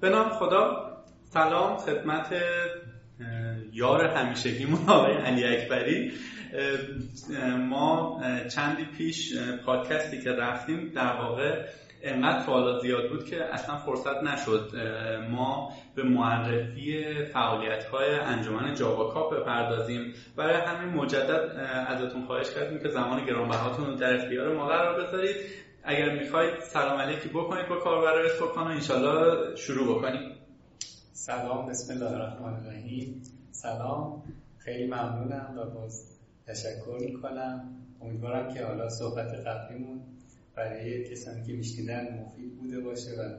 به نام خدا. سلام خدمت یار همیشگیمون آقای علی اکبری. ما چندی پیش پادکستی که رفتیم در واقع انقدر سوالات زیاد بود که اصلا فرصت نشد ما به معرفی فعالیت های انجمن جاوا کاپ بپردازیم. برای همین مجدد ازتون خواهش کردیم که زمان گرانبهاتون رو در اختیار ما قرار بذارید. اگر می‌خواید سلام علیکی بکنید با کاربر اسپوکان و انشالله شروع بکنیم. سلام بسم الله الرحمن الرحیم. سلام خیلی ممنونم و باز تشکر می‌کنم. امیدوارم که حالا صحبت قبلیمون برای کسانی که میشنیدن مفید بوده باشه و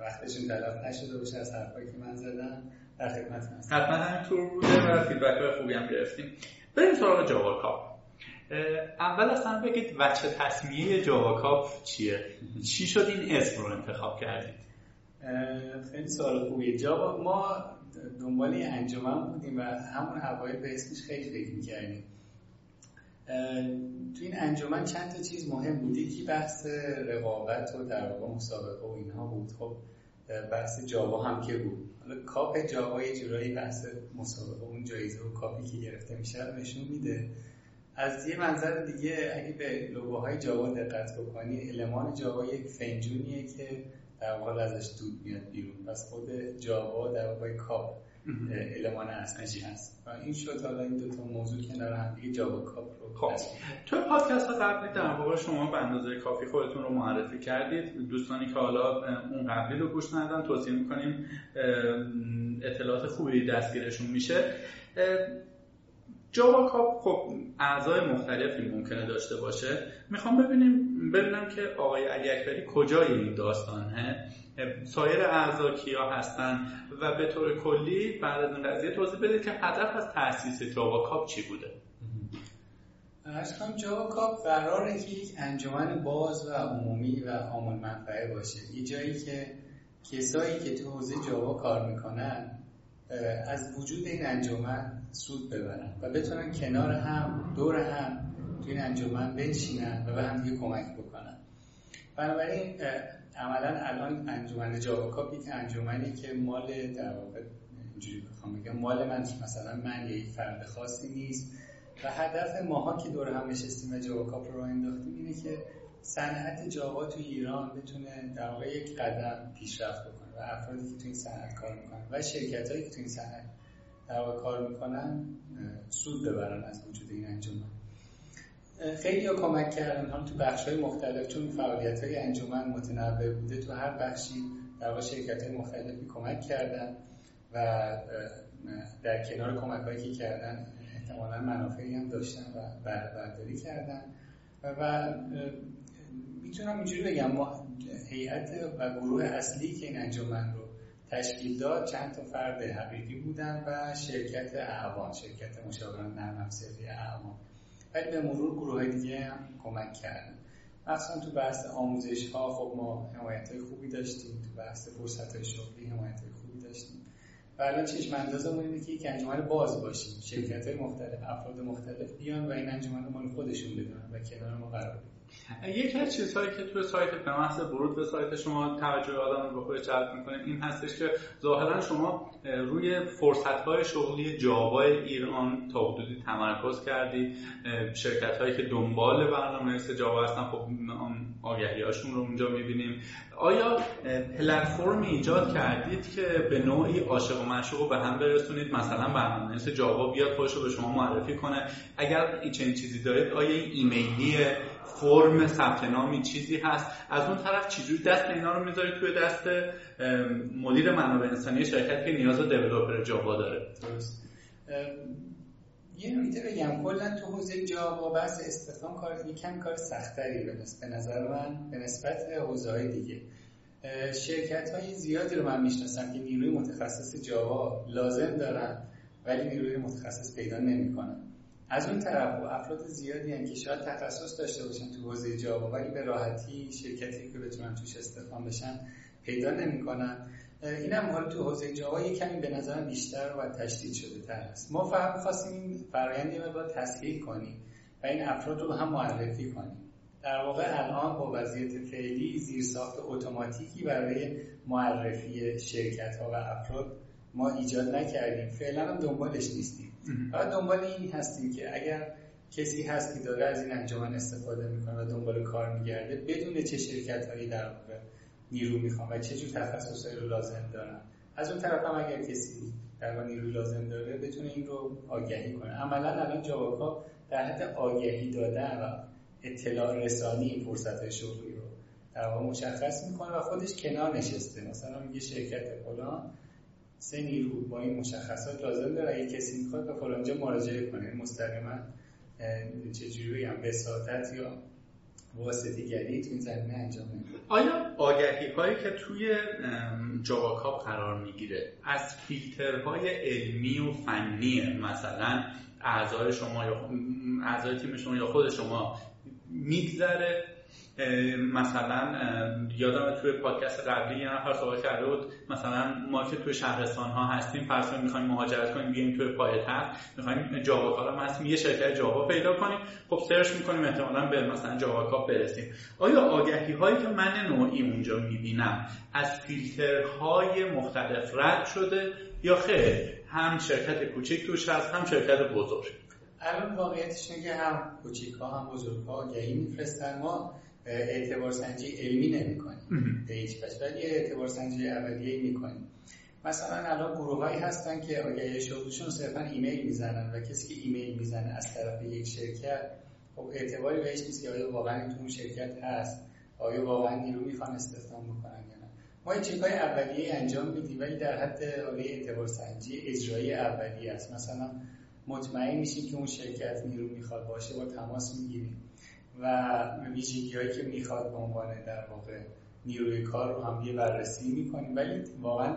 وقتشون تلف نشده باشه از حرفایی که من زدم. در خدمت هستم. حتما همینطور بوده و فیدبک خوبی هم گرفتیم. بریم سراغ جاوا اول اصلا بگید وچه تصمیه جاوا کاپ چیه؟ چی شد این اسم رو انتخاب کردید؟ خیلی سوال خوبیه. جاوا ما دنبال انجمن بودیم و همون اوایل به اسمش خیلی فکر می‌کردیم. تو این انجمن چند تا چیز مهم بود. یکی بحث رقابت و در واقع مسابقه و اینها بود. خب بحث جاوا هم که بود. حالا کاپ جاوا یه جورایی بحث مسابقه اون جایزه و کاپی که گرفته میشه نشون میده. از یه منظر دیگه اگه به لوگوهای جاوا دقت بکنی المان جاوا یک فنجونیه که در واقع ازش دود میاد بیرون. پس خود جاوا در واقع کاپ المان اصلی هست. و این شد. حالا این دو تا موضوع کنار هم دیگه جاوا کاپ رو خب. تو پادکست قبلی در واقع شما به اندازه کافی خودتون رو معرفی کردید. دوستانی که حالا اون قبلی رو گوش ندادن توصیه می‌کنیم اطلاعات خوبی دستگیرشون میشه. جاوا کاپ خب اعضای مختلفی ممکنه داشته باشه. می‌خوام ببینیم ببینم که آقای علی اکبری کجای این داستانه. سایر اعضا کیا هستن؟ و به طور کلی بعد از این قضیه توضیح بدید که هدف از تاسیس جاوا کاپ چی بوده. اشکام جاوا کاپ قراره که یک انجمن باز و عمومی و عامل منفعه باشه. یه جایی که کسایی که تو حوزه جاوا کار می‌کنن از وجود این انجمن سود ببرن و بتونن کنار هم دور هم تو این انجمن بنشینن و به هم دیگه کمک بکنن. بنابراین عملا الان انجمن جاوا یک انجمنی که مال در واقع اینجوری بخوام بگم مال من مثلا من یک فرد خاصی نیست. و هدف ماها که دور هم نشستیم و جاوا کاپ رو انداختیم اینه که صنعت جاوا تو ایران بتونه در واقع یک قدم پیشرفت و افرادی که تو این صنعت کار می‌کنن و شرکت هایی که تو این صنعت در کار می‌کنن سود ببرن از وجود این انجمن. خیلی ها کمک کردن هم تو بخش های مختلف چون فعالیت های انجمن متنوع بوده تو هر بخشی در واقع شرکت های مختلفی کمک کردن و در کنار کمک هایی که کردن احتمالا منافعی هم داشتن و برداری کردن. و می‌تونم اینجوری بگم ما هیئت و گروه اصلی که این انجمن رو تشکیل داد چند تا فرد حقیقی بودن و شرکت اعوان شرکت مشاوران نرم افزاری اعوان. ولی به مرور گروه های دیگه هم کمک کردن. مثلا تو بحث آموزش ها خب ما حمایت های خوبی داشتیم. تو بحث فرصت های شغلی حمایت های خوبی داشتیم. و الان چشم اندازمون اینه که یک انجمن باز باشیم. شرکت های مختلف افراد مختلف بیان و این انجمن رو مال خودشون بدونن و کنار ما قرار بگیرن یکی از چیزهایی که توی سایت به محض ورود به سایت شما توجه آدم رو به خودش جلب می‌کنه این هستش که ظاهرا شما روی فرصت‌های شغلی جاوا ایران تا حدودی تمرکز کردی. شرکت هایی که دنبال برنامه جاوا هستن خب آگهی هاشون رو اونجا می‌بینیم. آیا پلتفرمی ایجاد کردید که به نوعی عاشق و معشوق به هم برسونید؟ مثلا برنامه جاوا بیاد خودش رو به شما معرفی کنه. اگر چنین چیزی دارید آیا ایمیلیه؟ فرم ثبت نامی چیزی هست. از اون طرف چجوری دست اینا رو می‌ذاری توی دست مدیر منابع انسانی شرکت که نیاز دیولپر جاوا داره؟ درست. یه نکته بگم. کلا تو حوزه جاوا بحث استخدام کار یکم کار سختری به نظر من به نسبت حوزه های دیگه. شرکت های زیادی رو من می‌شناسم که نیروی متخصص جاوا لازم دارن ولی نیروی متخصص پیدا نمی‌کنن. از اون طرف و افراد زیادی هن که شاید تخصص داشته باشن تو حوزه جاوا ولی به راحتی شرکتی که بتونن توش استخدام بشن پیدا نمی‌کنن. این هم حال تو حوزه جاوا یه کمی به نظر بیشتر و تشدید شده تر است ما فقط خواستیم این فرآیند یه مقدار تسهیل کنیم و این افراد رو هم معرفی کنیم. در واقع الان با وضعیت فعلی زیرساخت اتوماتیکی برای معرفی شرکت ها و افراد ما ایجاد نکردیم. فعلا هم دنبالش نیستیم. فقط دنبال این هستیم که اگر کسی هست که داره از این انجمن استفاده می‌کنه و دنبال کار میگرده بدون چه شرکت هایی در واقع نیرو می‌خوان و چه جور تخصصهایی رو لازم دارن. از اون طرف هم اگر کسی در نیروی لازم داره بتونه این رو آگهی کنه. عملا الان جواکا در حد آگهی دادن و اطلاع رسانی این فرصت های شغلی رو در واقع مشخص می‌کنه و خودش کنار نشسته. مثلا میگه شرکت فلان سه نیرو با این مشخصات لازم داره اگه کسی می‌خواد به فلانجا مراجعه کنه مستقیما چجوری هم بساطت یا واسطیگری تو این زمینه انجام میده. آیا آگهی هایی که توی جاواکاپ قرار می‌گیره از فیلترهای علمی و فنی مثلا اعضای شما یا اعضای تیم شما یا خود شما میگذره؟ مثلا یادم توی پادکست قبلی یه نفر صحبت کرده بود مثلا ما که توی شهرستان ها هستیم فرض کنیم می‌خوایم مهاجرت کنیم بیایم توی پایتخت می‌خوایم جاوا هم هستیم یه شرکت جاوا پیدا کنیم خب سرچ می‌کنیم احتمالا به مثلا جاوا کاپ برسیم. آیا آگهی هایی که من نوعی اونجا می‌بینم از فیلترهای مختلف رد شده یا خیر؟ هم شرکت کوچیک توش هست هم شرکت بزرگ. الان واقعیتش اینه که هم کوچیک ها هم بزرگ ها آگهی میفرستن. ما اعتبار سنجی علمی نمی کنیم به هیچ ولی اعتبار سنجی اولیه می کنیم مثلا الان گروه هایی هستن که آگهی شغلشون صرفا ایمیل می‌زنن و کسی که ایمیل می‌زنه از طرف یک شرکت خب اعتباری بهش نیست که آیا واقعا تو اون شرکت هست آیا واقعا نیرو می‌خوان استخدام بکنن یا نه. ما این چکای اولیه انجام میدیم ولی در حد حاله اعتبار سنجی اجرایی اولیه است. مثلا مطمئن میشیم که اون شرکت نیرو می‌خواد باشه با تماس می‌گیریم. و ویژگی هایی که می‌خواد به عنوان در واقع نیروی کار رو هم یه بررسی می‌کنیم. ولی واقعا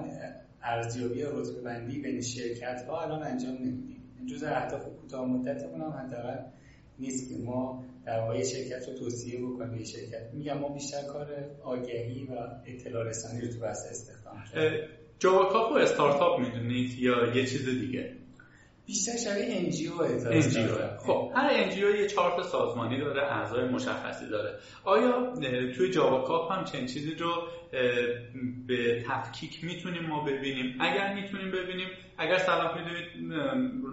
ارزیابی رتبه بندی بین شرکت ها الان انجام نمیدیم. جز اهداف کوتاه مدتمون هم حداقل نیست که ما در واقع شرکت رو توصیه بکنیم به شرکت. میگم ما بیشتر کار آگهی و اطلاع رسانی رو تو بحث استخدام جاواکاپ و استارتاپ می‌دونید یا یه چیز دیگه؟ بیشتر شبیه NGO خب هر NGO یه چارت سازمانی داره اعضای مشخصی داره. آیا توی جاوا هم چنین چیزی رو به تفکیک می‌تونیم ما ببینیم؟ اگر می‌تونیم ببینیم اگر صلاح می‌دونید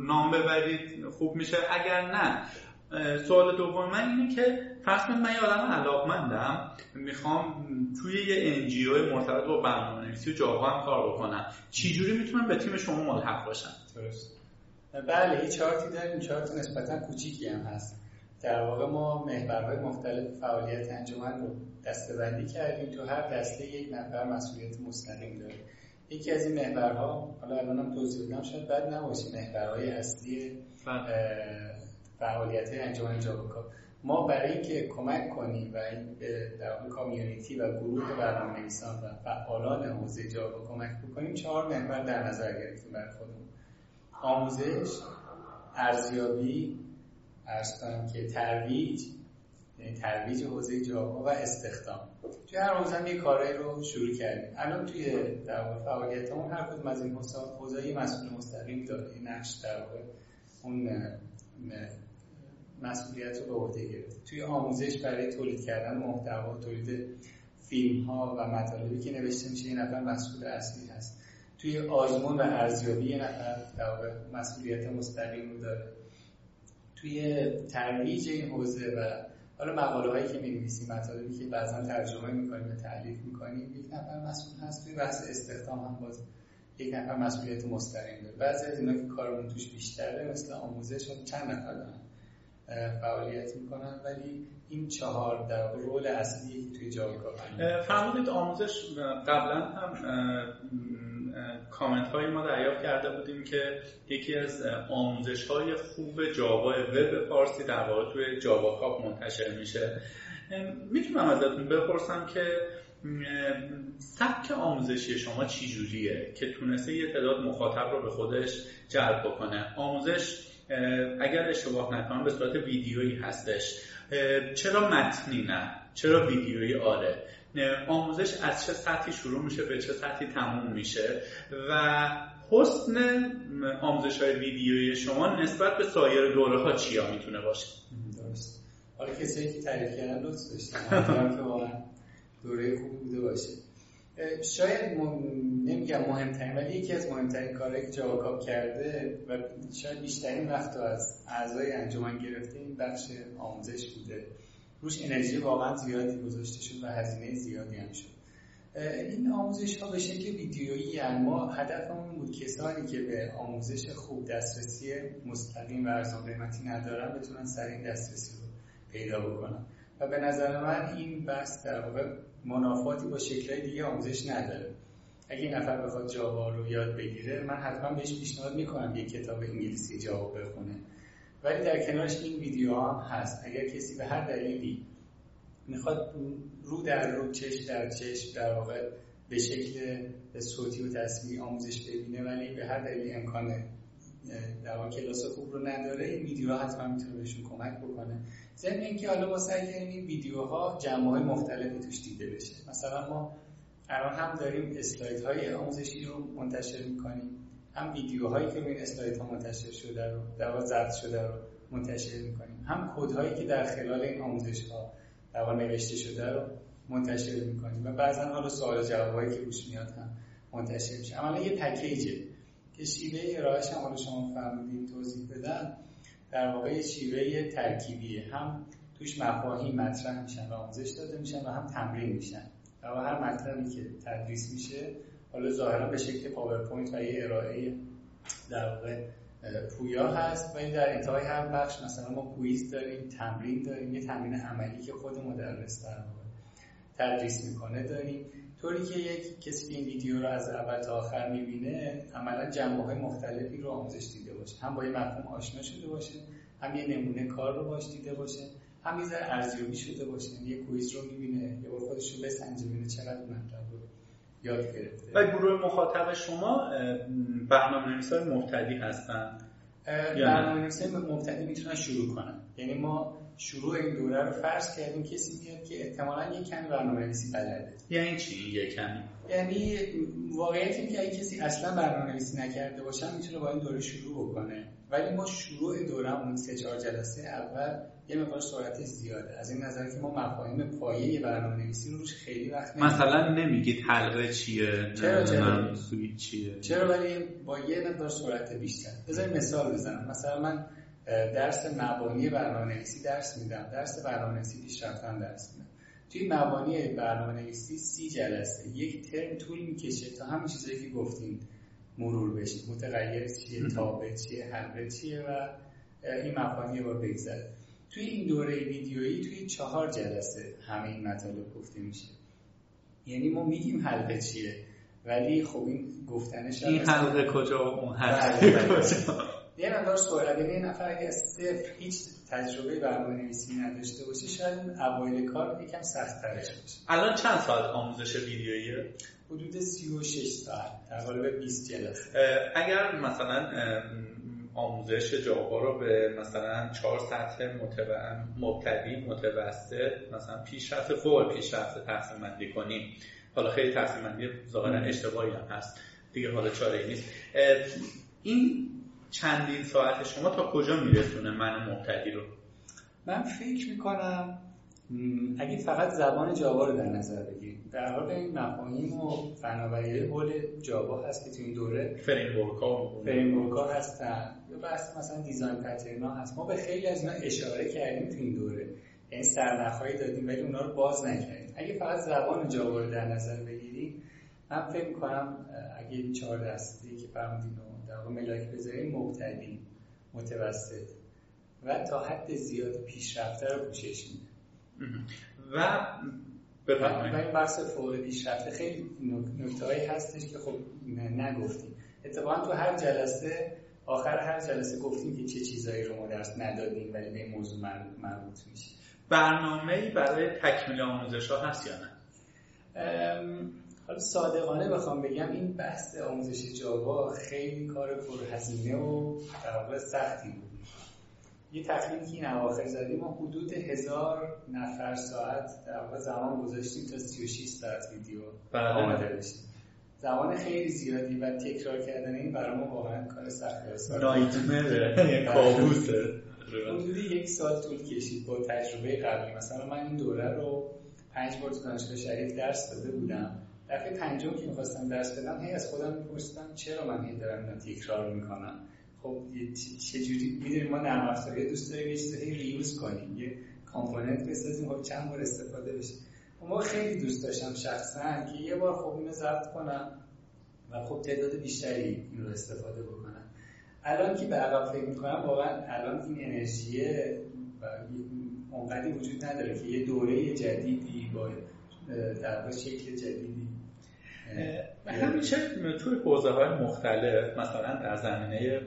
نام ببرید خوب میشه. اگر نه سوال دوم من اینه که فرض من یه آدم علاقمندم می‌خوام توی یه انجیو مرتبط با برنامه‌نویسی و جاوا هم کار بکنم. چجوری می‌تونم به تیم شما ملحق باشم؟ درست. بله یه چارتی داریم. چارت نسبتا کوچیکی هم هست. در واقع ما محورهای مختلف فعالیت انجمن رو دستبندی کردیم. تو هر دسته یک نفر مسئولیت مستقیم داره. یکی از این محورها حالا الان هم توضیح بدم شاید بد نباشه محورهای اصلی بله. فعالیت انجمن جاوکا. ما برای اینکه کمک کنیم و این در واقع کامیونیتی و گروه برنامه نویسان و فعالان حوزه جاوا کمک بکنیم چهار محور در نظر گرفتیم برای خودمون. آموزش ارزیابی ارز که ترویج یعنی ترویج حوزه جاوا و استخدام. توی هر حوزه هم یه کارهایی رو شروع کردیم. الان توی در واقع فعالیتمون هر کدوم از این حوزه مسئول مستقیم داره. نقش در واقع اون مسئولیت رو به عهده گرفت توی آموزش برای تولید کردن محتوا تولید فیلم ها و مطالبی که نوشته میشه یه نفر مسئول اصلی هست. توی آزمون و ارزیابی یه نفر مسئولیت مستقیم رو داره. توی ترویج این حوزه و حالا مقاله هایی که می‌نویسیم مطالبی که بعضا ترجمه می‌کنیم و تعلیف می‌کنیم یک نفر مسئول هست. توی بحث استخدام هم باز یک نفر مسئولیت مستقیم داره. بعضی از اینا که کارمون توش بیشتره مثل آموزش چند نفر دارن فعالیت می‌کنن. ولی این چهار در رول اصلی توی جایگاه فرمودید آموزش قبلا هم کامنت های ما دریافت کرده بودیم که یکی از آموزش های خوب جاوا وب فارسی در واقع توی جاوا کاپ منتشر میشه. می‌تونم ازتون بپرسم که سبک آموزشی شما چی جوریه که تونسته یه تعداد مخاطب رو به خودش جلب بکنه؟ آموزش اگر اشتباه نکنم به صورت ویدیویی هستش. چرا متنی نه؟ چرا ویدیویی آره؟ آموزش از چه سطحی شروع میشه به چه سطحی تموم میشه و حسن آموزش های ویدیویی شما نسبت به سایر دوره ها چیا می‌تونه باشه؟ درست. حالا کسایی که تعریف کردن لطف داشتن. که واقعا دوره خوبی بوده باشه. شاید نمیگم مهمترین ولی یکی از مهمترین کارهایی که جاوا کرده و شاید بیشترین وقت از اعضای انجمن گرفته این بخش آموزش بوده. روش انرژی واقعا زیادی گذاشته شد و هزینه زیادی هم شد. این آموزش ها به شکل ویدیویی یعنی ما هدفمون بود کسانی که به آموزش خوب دسترسی مستقیم و ارزان قیمتی ندارن بتونن سر این دسترسی رو پیدا بکنن. و به نظر من این بحث در واقع منافاتی با شکلهای دیگه آموزش نداره. اگه این نفر بخواد جاوا رو یاد بگیره من حتما بهش پیشنهاد می‌کنم یه کتاب انگلیسی جاوا بخونه. ولی در کنارش این ویدیو هم هست. اگر کسی به هر دلیلی می‌خواد رو در رو چش در چش در واقع به شکل صوتی و تصویری آموزش ببینه ولی به هر دلیلی امکان در واقع کلاس خوب رو نداره این ویدیو حتما می‌تونه بهشون کمک بکنه. ضمن اینکه حالا ما سعی کردیم این ویدیوها جنبه مختلفی توش دیده بشه. مثلا ما الان هم داریم اسلاید های آموزشی رو منتشر می‌کنیم. هم ویدیوهایی که این اسلاید ها منتشر شده رو در ضبط شده رو منتشر می‌کنیم. هم کد هایی که در خلال این آموزش ها در نوشته شده رو منتشر می‌کنیم. و بعضا حالا سوال جوابایی که روش میاد هم منتشر میشه. اما یه package ه. که شیوه ارائهش هم حالا شما فهمیدین توضیح بدن. در واقع شیوه ترکیبیه. هم توش مفاهیم مطرح میشن و آموزش داده میشن و هم تمرین میشن. و هر مطلبی که تدریس میشه حالا ظاهرا به شکل پاورپوینت و یه ارائه در واقع پویا هست. و این در انتهای هر بخش مثلا ما quiz داریم تمرین داریم. یه تمرین عملی که خود مدرس در تدریس می‌کنه داریم. طوری که یک کسی که این ویدیو رو از اول تا آخر می‌بینه عملا جنبه های مختلفی رو آموزش دیده باشه. هم با یه مفهوم آشنا شده باشه هم یه نمونه کار رو باش دیده باشه هم یه ارزیابی شده باشه. یه کویز رو می‌بینه یه بار خودش رو بسنجه ببینه چقدر یاد گرفته. و گروه مخاطب شما برنامه نویسای مبتدی هستن؟ برنامه نویسای مبتدی می‌تونن شروع کنن. یعنی ما شروع این دوره رو فرض کردیم کسی میاد که احتمالا یک کمی برنامه نویسی بلده. یعنی چی؟ یک کمی. یعنی واقعیت این که اگه کسی اصلا برنامه نویسی نکرده باشه می‌تونه با این دوره شروع بکنه. ولی ما شروع دورمون سه چهار جلسه اول یه مقدار سرعتش زیاده. از این نظر که ما مفاهیم پایه برنامه نویسی رو روش خیلی وقت مثلا نمیگید حلقه چیه چرا چرا؟ چیه. چرا؟ ولی با یه مقدار سرعت بیشتر. بذار مثال بزنم. مثلا من درس مبانی برنامه نویسی درس میدم. درس برنامه نویسی پیشرفتن درس میدم. توی مبانی برنامه نویسی سی جلسه. یک ترم طول می‌کشه تا همین چیزایی که گفتیم مرور بشه متغیر چیه تابع چیه حلقه چیه و این مبانی رو بگذره توی این دوره ویدیویی توی چهار جلسه همه این مطالب گفته میشه. یعنی ما میگیم حلقه چیه ولی خب این گفتنش این حلقه کجا اون حلقه. کجا؟ یه مقدار سوال یه نفر اگه صفر هیچ تجربه برنامه نویسی نداشته باشه شاید اوایل کار یکم سخت ترش باشه. الان چند ساعت آموزش ویدیویی حدود 36 ساعت در قالب 20 جلسه اگر مثلا آموزش جاوا رو به مثلا چهار سطح مبتدی متوسط مثلا پیشرفت فوق پیشرفت تقسیم بندی کنیم. حالا خیلی تقسیم بندی ظاهرا اشتباهی هم هست. دیگه حالا چاره نیست. این چندین ساعت شما تا کجا میرسونه من مبتدی رو؟ من فکر می‌کنم اگه فقط زبان جاوا رو در نظر بگیریم. در واقع این مفاهیم و فناوری حول جاوا هست که تو این دوره framework ها framework ها هستن. یا بحث مثلا design pattern ها هست. ما به خیلی از اینا اشاره کردیم تو این دوره. یعنی سرنخهایی دادیم ولی اونا رو باز نکردیم. اگه فقط زبان جاوا رو در نظر بگیریم من فکر می‌کنم اگه چهار دسته که فرمودین واقع ملاک بذاریم مبتدی متوسط. و تا حد زیاد پیشرفته رو پوشش میده. و و این بحث فوق پیشرفته خیلی نکته هایی هستش که خب نگفتیم. اتفاقا تو هر جلسه آخر هر جلسه گفتیم که چه چیزایی رو ما درس ندادیم ولی به این موضوع مربوط میشه. برنامه برای تکمیل آموزش ها هست یا نه؟ حالا صادقانه بخوام بگم این بحث آموزش جاوا خیلی کار پرهزینه و در سختی بود. یه تخمینی که این اواخر زدیم ما حدود هزار نفر ساعت در واقع زمان گذاشتیم تا 36 ساعت ویدیو بله. آماده بشیم زمان خیلی زیادی و تکرار کردن این برای ما واقعا کار است. نایتمره کابوسه. حدود یک سال طول کشید با تجربه قبلی. مثلا من این دوره رو پنج بار تو دانشگاه شریف درس داده بودم. دفعه پنجم که می‌خواستم درس بدم هی از خودم میپرسیدم چرا من هی دارم اینو تکرار می‌کنم؟ خب چجوری می‌دونیم ما نرم افزاری دوست داریم یه چیزی ریوز کنیم یه کامپوننت بسازیم خب چند بار استفاده بشه. خب ما خیلی دوست داشتم شخصا که یه بار خب اینو ضبط کنم و خب تعداد بیشتری این استفاده بکنم. الان که به عقب فکر می‌کنم واقعا الان این انرژیه و اونقدی وجود نداره که یه دوره جدیدی با در شکل جدیدی همیشه توی حوزه های مختلف مثلا در زمینه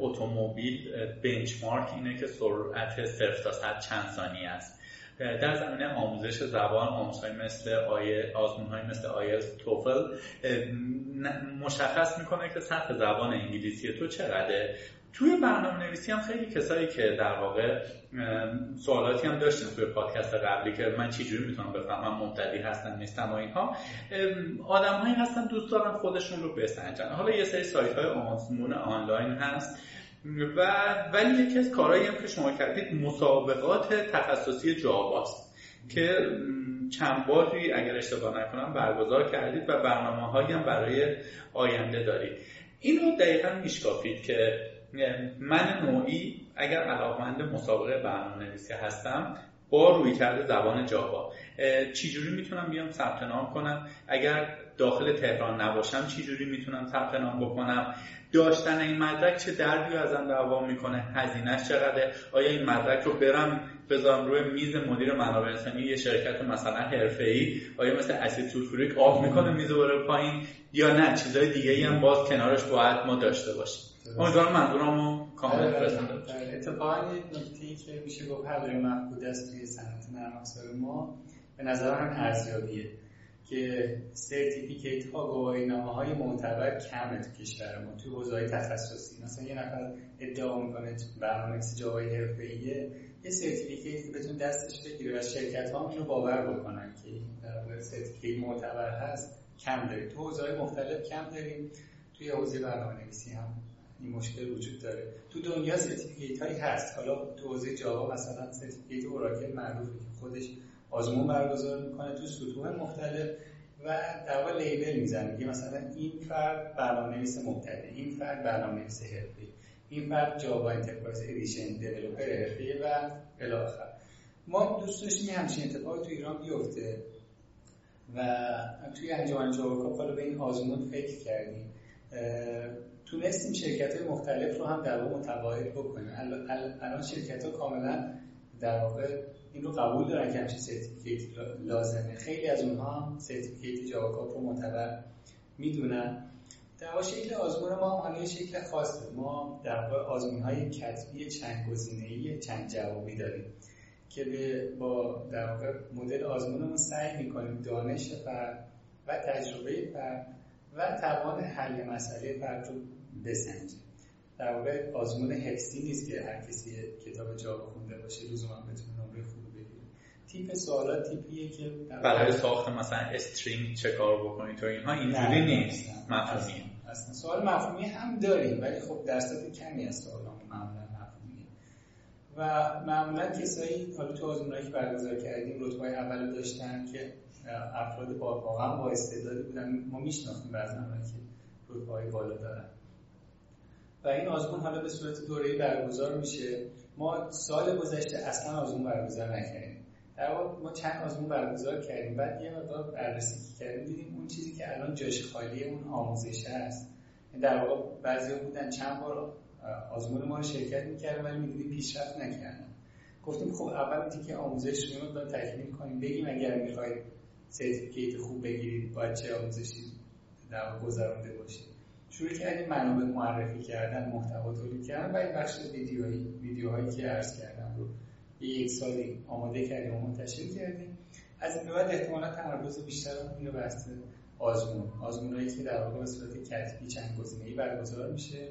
اتومبیل بنچمارک اینه که سرعت صرف تا صد چند ثانیه است. در زمینه آموزش زبان آموزهای مثل آیه آزمون های مثل آیلتس توفل مشخص می‌کنه که سطح زبان انگلیسی تو چقدره. توی برنامه نویسی هم خیلی کسایی که در واقع سوالاتی هم داشتیم توی پادکست قبلی که من چجوری می‌تونم بفهمم مبتدی هستن نیستم و اینها. آدم هایی هستن دوست دارن خودشون رو بسنجن. حالا یه سری سایت های آزمون آنلاین هست و ولی یکی از کارهایی هم که شما کردید مسابقات تخصصی جاواست که چند باری اگر اشتباه نکنم برگزار کردید و برنامه هایی هم برای آینده دارید. اینو دقیقا میشکافید که من نوعی اگر علاقمند مسابقه برنامه نویسی هستم با روی کرده زبان جاوا. چجوری می‌تونم بیام ثبت نام کنم؟ اگر داخل تهران نباشم چجوری می‌تونم ثبت نام بکنم؟ داشتن این مدرک چه دردی ازم دعوا می‌کنه؟ هزینهش چقدره؟ آیا این مدرک رو برم بذارم روی میز مدیر منابع انسانی یه شرکت مثلا ای آیا مثل اسید سولفوریک آف می‌کنه میز بره پایین؟ یا نه چیزای دیگه هم باز کنارش باید ما داشته باشیم. امیدوارم منظورمو کامل آره، اتفاقا یه نکته که میشه گفت حضور محبود است توی صنعت نرم افزار ما به نظر من ارزیابیه که سرتیفیکیت ها گواهی نامه های معتبر کمه تو کشور ما تو حوزه های تخصصی. مثلا یه نفر ادعا می‌کنه برنامه‌نویس جاوای حرفه‌ایه یه certificate که بتونه دستش بگیره و شرکت ها رو باور بکنن که در certificate معتبر هست کم داریم. تو حوزه های مختلف کم داریم توی حوزه برنامه‌نویسی هم. این مشکل وجود داره. تو دنیا certificate هایی هست. حالا تو حوزه جاوا مثلا certificate اوراکل معروفه که خودش آزمون برگزار می‌کنه تو سطوح مختلف و در واقع label می‌زنه. که مثلا این فرد برنامه‌نویس مبتدی این فرد برنامه‌نویس حرفه‌ای این فرد Java Enterprise Edition Developer حرفه‌ای و الی ما دوست داشتیم همچین اتفاقی تو ایران بیفته و توی انجمن جاوا حالا به این آزمون فکر کردیم. تونستیم شرکت های مختلف رو هم در واقع متقاعد بکنیم. الان شرکت ها کاملا در واقع این رو قبول دارن که همچین certificate لازمه. خیلی از اونها هم certificate جاواکاپ رو معتبر می‌دونن. در واقع شکل آزمون ما هم شکل خاصه. ما در واقع آزمون های کتبی چند گزینه‌ای چند جوابی داریم که با در واقع مدل آزمونمون سعی می‌کنیم دانش فرد و تجربه فرد و توان حل مسئله فرد رو بسنجیم در واقع آزمون حفظی نیست که هر کسی کتاب جاوا خونده باشه لزوما بتونه نمره خوب بگیره. تیپ سوالات تیپیه که برای ساخت مثلا استرینگ چه کار بکنید تو اینها اینجوری نیست. مفهومی اصلا سوال مفهومی هم داریم ولی خب درصد کمی از سوالامون معمولا مفهومیه. و معمولا کسایی حالا تو آزمونایی که برگزار کردیم رتبه اول داشتن که افراد با واقعا با استعدادی بودن. ما میشناختیم بعضی که رتبه بالا دارن. و این آزمون حالا به صورت دوره‌ای برگزار میشه. ما سال گذشته اصلا آزمون برگزار نکردیم. در واقع ما چند آزمون برگزار کردیم بعد یه مقدار بررسی کردیم. دیدیم اون چیزی که الان جاش خالی اون آموزش هست. در واقع بعضی بودن چند بار آزمون ما رو شرکت می‌کردن ولی می‌دونیم پیشرفت نکردن. گفتیم خب اول تیکه آموزش رو تکمیل کنیم. بگیم اگر می‌خواید سرتیفیکیت خوب بگیرید باید چه آموزشی در گذرونده باشید شروع کردیم منابع معرفی کردن محتوا تولید کردن و این بخش ویدیوهایی ویدیوهایی که عرض کردم رو یک سالی آماده کردیم و منتشر کردیم. از این بعد احتمالا تمرکز بیشتر اینو بحث آزمون. آزمونایی که در واقع به صورت کتبی چند گزینه‌ای برگزار میشه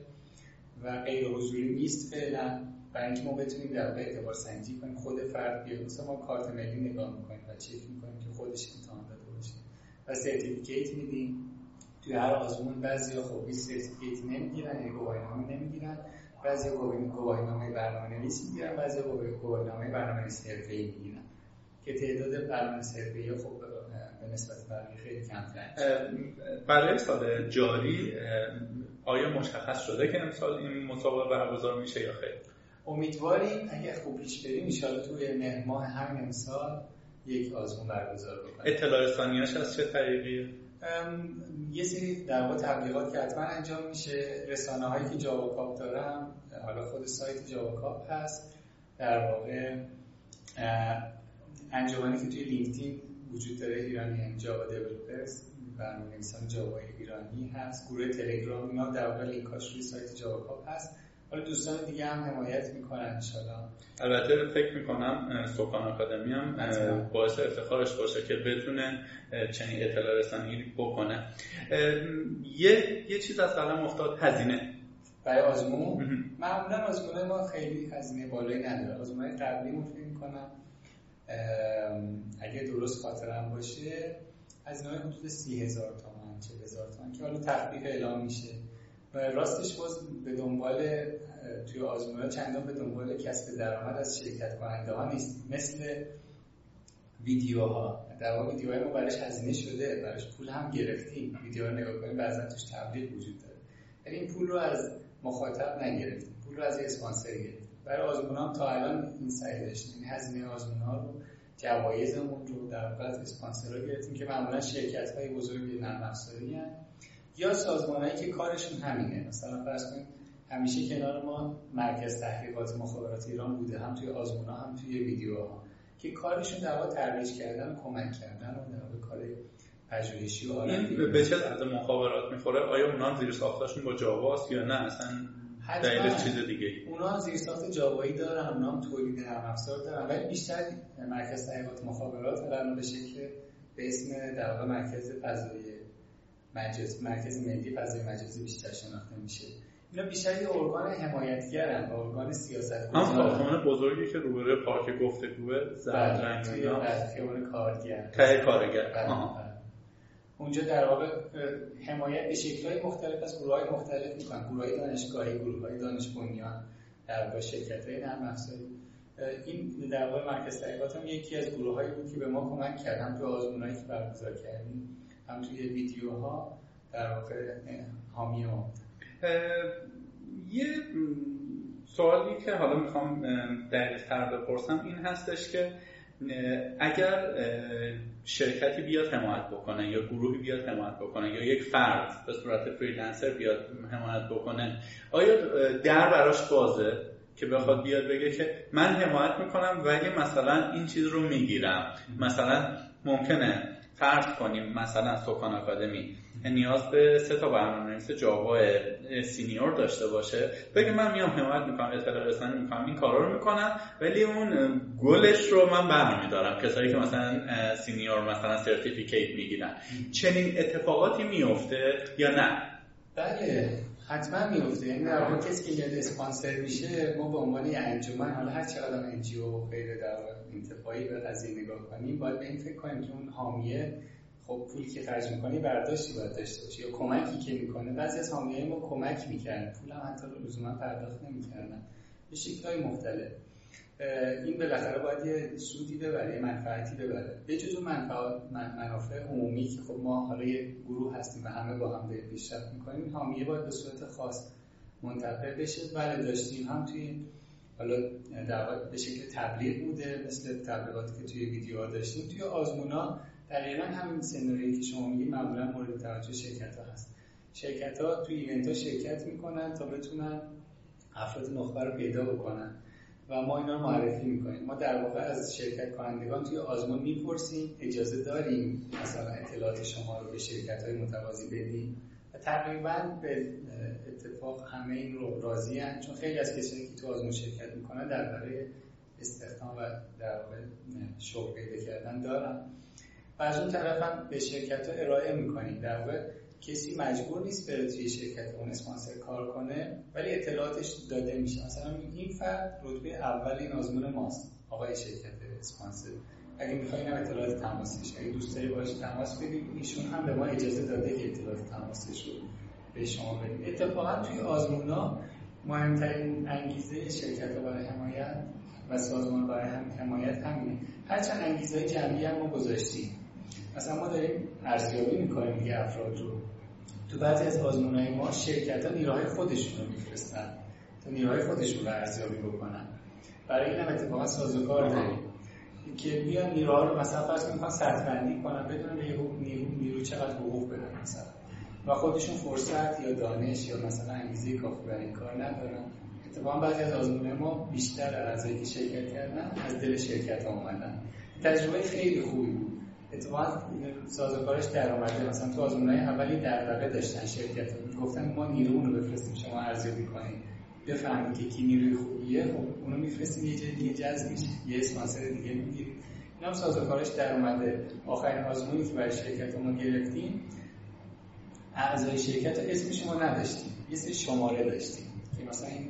و غیر حضوری نیست فعلا. برای اینکه ما بتونیم در واقع اعتبار سنجی کنیم خود فرد بیاد ما کارت ملی نگاه می‌کنیم و چک می‌کنیم که خودش امتحان داده باشه و certificate میدیم. توی هر آزمون بعضی خب هیچ certificate ی نمی‌گیرن یعنی گواهینامه نمی‌گیرن. بعضی گواهی نامه برنامه نویسی می‌گیرن بعضی گواهی نامه برنامه نویسی حرفه‌ای می‌گیرن. که تعداد برنامه حرفه‌ای خب به نسبت بقیه خیلی کمتر برای سال جاری آیا مشخص شده که امسال این مسابقه برگزار میشه یا خیر؟ امیدواریم اگه خوب پیش بریم ان توی مهر ماه همین امسال یک آزمون برگزار بکنیم. اطلاع رسانیاش از چه طریقی یه سری در واقع تبلیغات که حتما انجام میشه رسانه هایی که جاوا کاپ دارم حالا خود سایت جاوا کاپ هست در واقع انجمنی که توی لینکدین وجود داره Iranian Java Developers برنامه نویسان جاوا ایرانی هست گروه تلگرام اینا در واقع لینکاش روی سایت جاوا کاپ هست. حالا دوستان دیگه هم حمایت می‌کنن انشالله البته فکر می‌کنم سکان آکادمی هم باعث افتخارش باشه که بتونه چنین اطلاع رسانی بکنه. یه یه چیز از قلم افتاد هزینه. برای آزمون؟ معمولا آزمون ما خیلی هزینه بالایی نداره. آزمون قبلی فکر می‌کنم اگه درست خاطرم باشه هزینه حدود سی هزار تومن چه هزار تومن که حالا تخفیف اعلام میشه. راستش باز به دنبال توی آزمون چندان به دنبال کسب درآمد از شرکت کننده ها نیست. مثل ویدیوها. در واقع ویدیوهای ما براش هزینه شده براش پول هم گرفتیم. ویدیو رو نگاه کنیم بعضا توش تبلیغ وجود داره. یعنی این پول رو از مخاطب نگرفتیم. پول رو از اسپانسر گرفتیم. برای آزمون هم تا الان این سعی داشتیم این هزینه آزمون ها رو جوایزمون رو در واقع از اسپانسرها گرفتیم که معمولا شرکت های بزرگ نرم افزاری یا سازمانهایی که کارشون همینه. مثلا فرض کنید همیشه کنار ما مرکز تحقیقات مخابرات ایران بوده. هم توی آزمونا هم توی ویدیوها. که کارشون در واقع ترویج کردن و کمک کردن و در واقع کار پژوهشی و به چه از مخابرات می‌خوره؟ آیا اونا زیر ساختاشون با جاواست یا نه؟ اصلا دلیل چیز دیگه اونا زیر ساخت جاوایی دارن اونا هم تولید نرم افزار دارن. ولی بیشتر مرکز تحقیقات مخابرات الان به شکل به اسم در واقع مرکز فضایی مجلس مرکز ملی فضای مجازی بیشتر شناخته میشه. اینا بیشتر یه ارگان حمایتگرن و ارگان سیاست هم ساختمان بزرگی که روبروی پارک گفتگوه زرد بله، رنگ اینا. خیابان کارگر. ته کارگر. بله، بله. اونجا در واقع حمایت به شکل‌های مختلف از گروه‌های مختلف می‌کنن. گروه‌های دانشگاهی گروه‌های دانش بنیان در واقع شرکت‌های نرم افزاری. این در واقع مرکز تحقیقات هم یکی از گروه‌هایی بود که به ما کمک کرد هم تو آزمونایی که برگزار کردیم. هم توی ویدیوها در واقع حامی یه سوالی که حالا می‌خوام دقیق تر بپرسم این هستش که اگر شرکتی بیاد حمایت بکنه یا گروهی بیاد حمایت بکنه یا یک فرد به صورت فریلنسر بیاد حمایت بکنه آیا در براش بازه که بخواد بیاد بگه که من حمایت می‌کنم ولی مثلا این چیز رو می‌گیرم مثلا ممکنه فرض کنیم. مثلا سکان آکادمی. نیاز به سه تا برنامه‌نویس جاوا senior داشته باشه. بگه من میام حمایت می‌کنم اطلاع رسانی می‌کنم این کارا رو می‌کنم ولی اون گلش رو من برنمیدارم کسایی که مثلا senior مثلا certificate می‌گیرن. چنین اتفاقاتی میفته یا نه؟ بله. حتما میفته یعنی در واقع کسی که میاد اسپانسر میشه ما به عنوان یه انجمن حالا هر چقدر NGO و غیر انتفاعی به قضیه نگاه کنیم باید به این فکر کنیم که اون حامیه خب پولی که خرج می‌کنی برداشتی باید داشته باشه یا کمکی که می‌کنه. بعضی از حامیه ما کمک می‌کردن. پول هم حتی لزوما پرداخت نمی‌کردن. به شکلهای مختلف. این بالاخره باید یه سودی ببره یه منفعتی ببره. به جز منافع عمومی که خب ما حالا یه گروه هستیم و همه با هم پیشرفت می‌کنیم حامیه باید به صورت خاص منتقل بشه. بله داشتیم هم توی حالا در به شکل تبلیغ بوده مثل تبلیغاتی که توی ویدیوها داشتیم. توی آزمونا دقیقا همین سناریویی که شما میگید معمولا مورد توجه شرکت ها هست. شرکت ها توی ایونت ها شرکت می‌کنن تا بتونن افراد نخبه رو پیدا بکنن. و ما اینا رو معرفی می‌کنیم. ما در واقع از شرکت کنندگان توی آزمون می‌پرسیم اجازه داریم مثلا اطلاعات شما رو به شرکت های متوازی بدیم؟ و تقریبا به اتفاق همه این رو راضی هن. چون خیلی از کسایی که تو آزمون شرکت می‌کنن برای استخدام و در واقع شغل پیدا کردن دارن. و از اون طرف هم به شرکت ها ارائه می‌کنیم. در واقع کسی مجبور نیست بره توی شرکت اون اسپانسر کار کنه ولی اطلاعاتش داده میشه. مثلا این فرد رتبه اول این آزمون ماست آقای شرکت اسپانسر. اگه می‌خواین هم اطلاعات تماسش اگه دوست داری باشه تماس بدید ایشون هم به ما اجازه داده که اطلاعات تماسش رو به شما بدیم اتفاقا توی آزمونا مهمترین انگیزه شرکت برای حمایت و سازمان برای هم حمایت همینه. هرچند انگیزه جمعی هم ما گذاشتیم. مثلا ما داریم ارزیابی می‌کنیم دیگه افراد رو. تو بعضی از آزمون ما شرکت ها نیروهای خودشون رو میفرستن تا نیروهای خودشون رو ارزیابی بکنن. برای این هم اتفاقا سازوکار داریم. که بیان نیروها رو مثلا فرض می‌کنن سطح بندی کنن بدون نیرو, نیرو, نیرو چقدر حقوق بدن مثلا. و خودشون فرصت یا دانش یا مثلا انگیزه کافی برای این کار ندارن. اتفاقا بعضی از آزمون ما بیشتر اعضایی که شرکت کردن از دل شرکت ها اومدن. تجربه خیلی خوبی بود. اتفاقا سازوکارش در آمده مثلا تو آزمون های اولی در داشتن شرکت گفتن ما نیرو رو بفرستیم شما ارزیابی کنید بفهمید که کی نیروی خوبیه خب اونو میفرستیم یه جای دیگه جذب میشه یه اسپانسر دیگه می‌گیریم. این هم سازوکارش در اومده آخرین آزمونی که برای شرکت ما گرفتیم اعضای شرکت اسمش ما نداشتیم یه سری شماره داشتیم. که مثلا این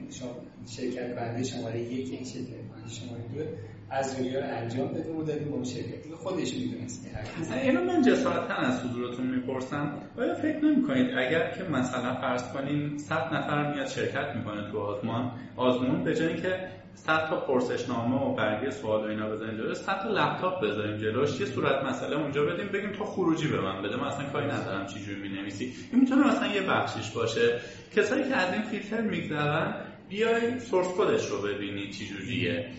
شرکت کننده شماره یک این شرکت کننده شماره دو از رو انجام بدیم و دادیم اون شرکت خودش می‌دونست. که اینو من جسارتا از حضورتون می‌پرسم. آیا فکر نمی‌کنید اگر که مثلا فرض کنیم 100 نفر میاد شرکت می‌کنه تو آزمون آزمون به جای اینکه 100 تا پرسشنامه و برگه سوال و اینا بزنیم جلوش 100 تا لپتاپ بذاریم جلوش یه صورت مسئله اونجا بدیم بگیم تو خروجی به من بده من اصلا کاری ندارم چی جوری می‌نویسی. این می‌تونه مثلا یه بخشش باشه. کسایی که از این فیلتر میگذرن بیای source code ش رو ببینی چی جوریه.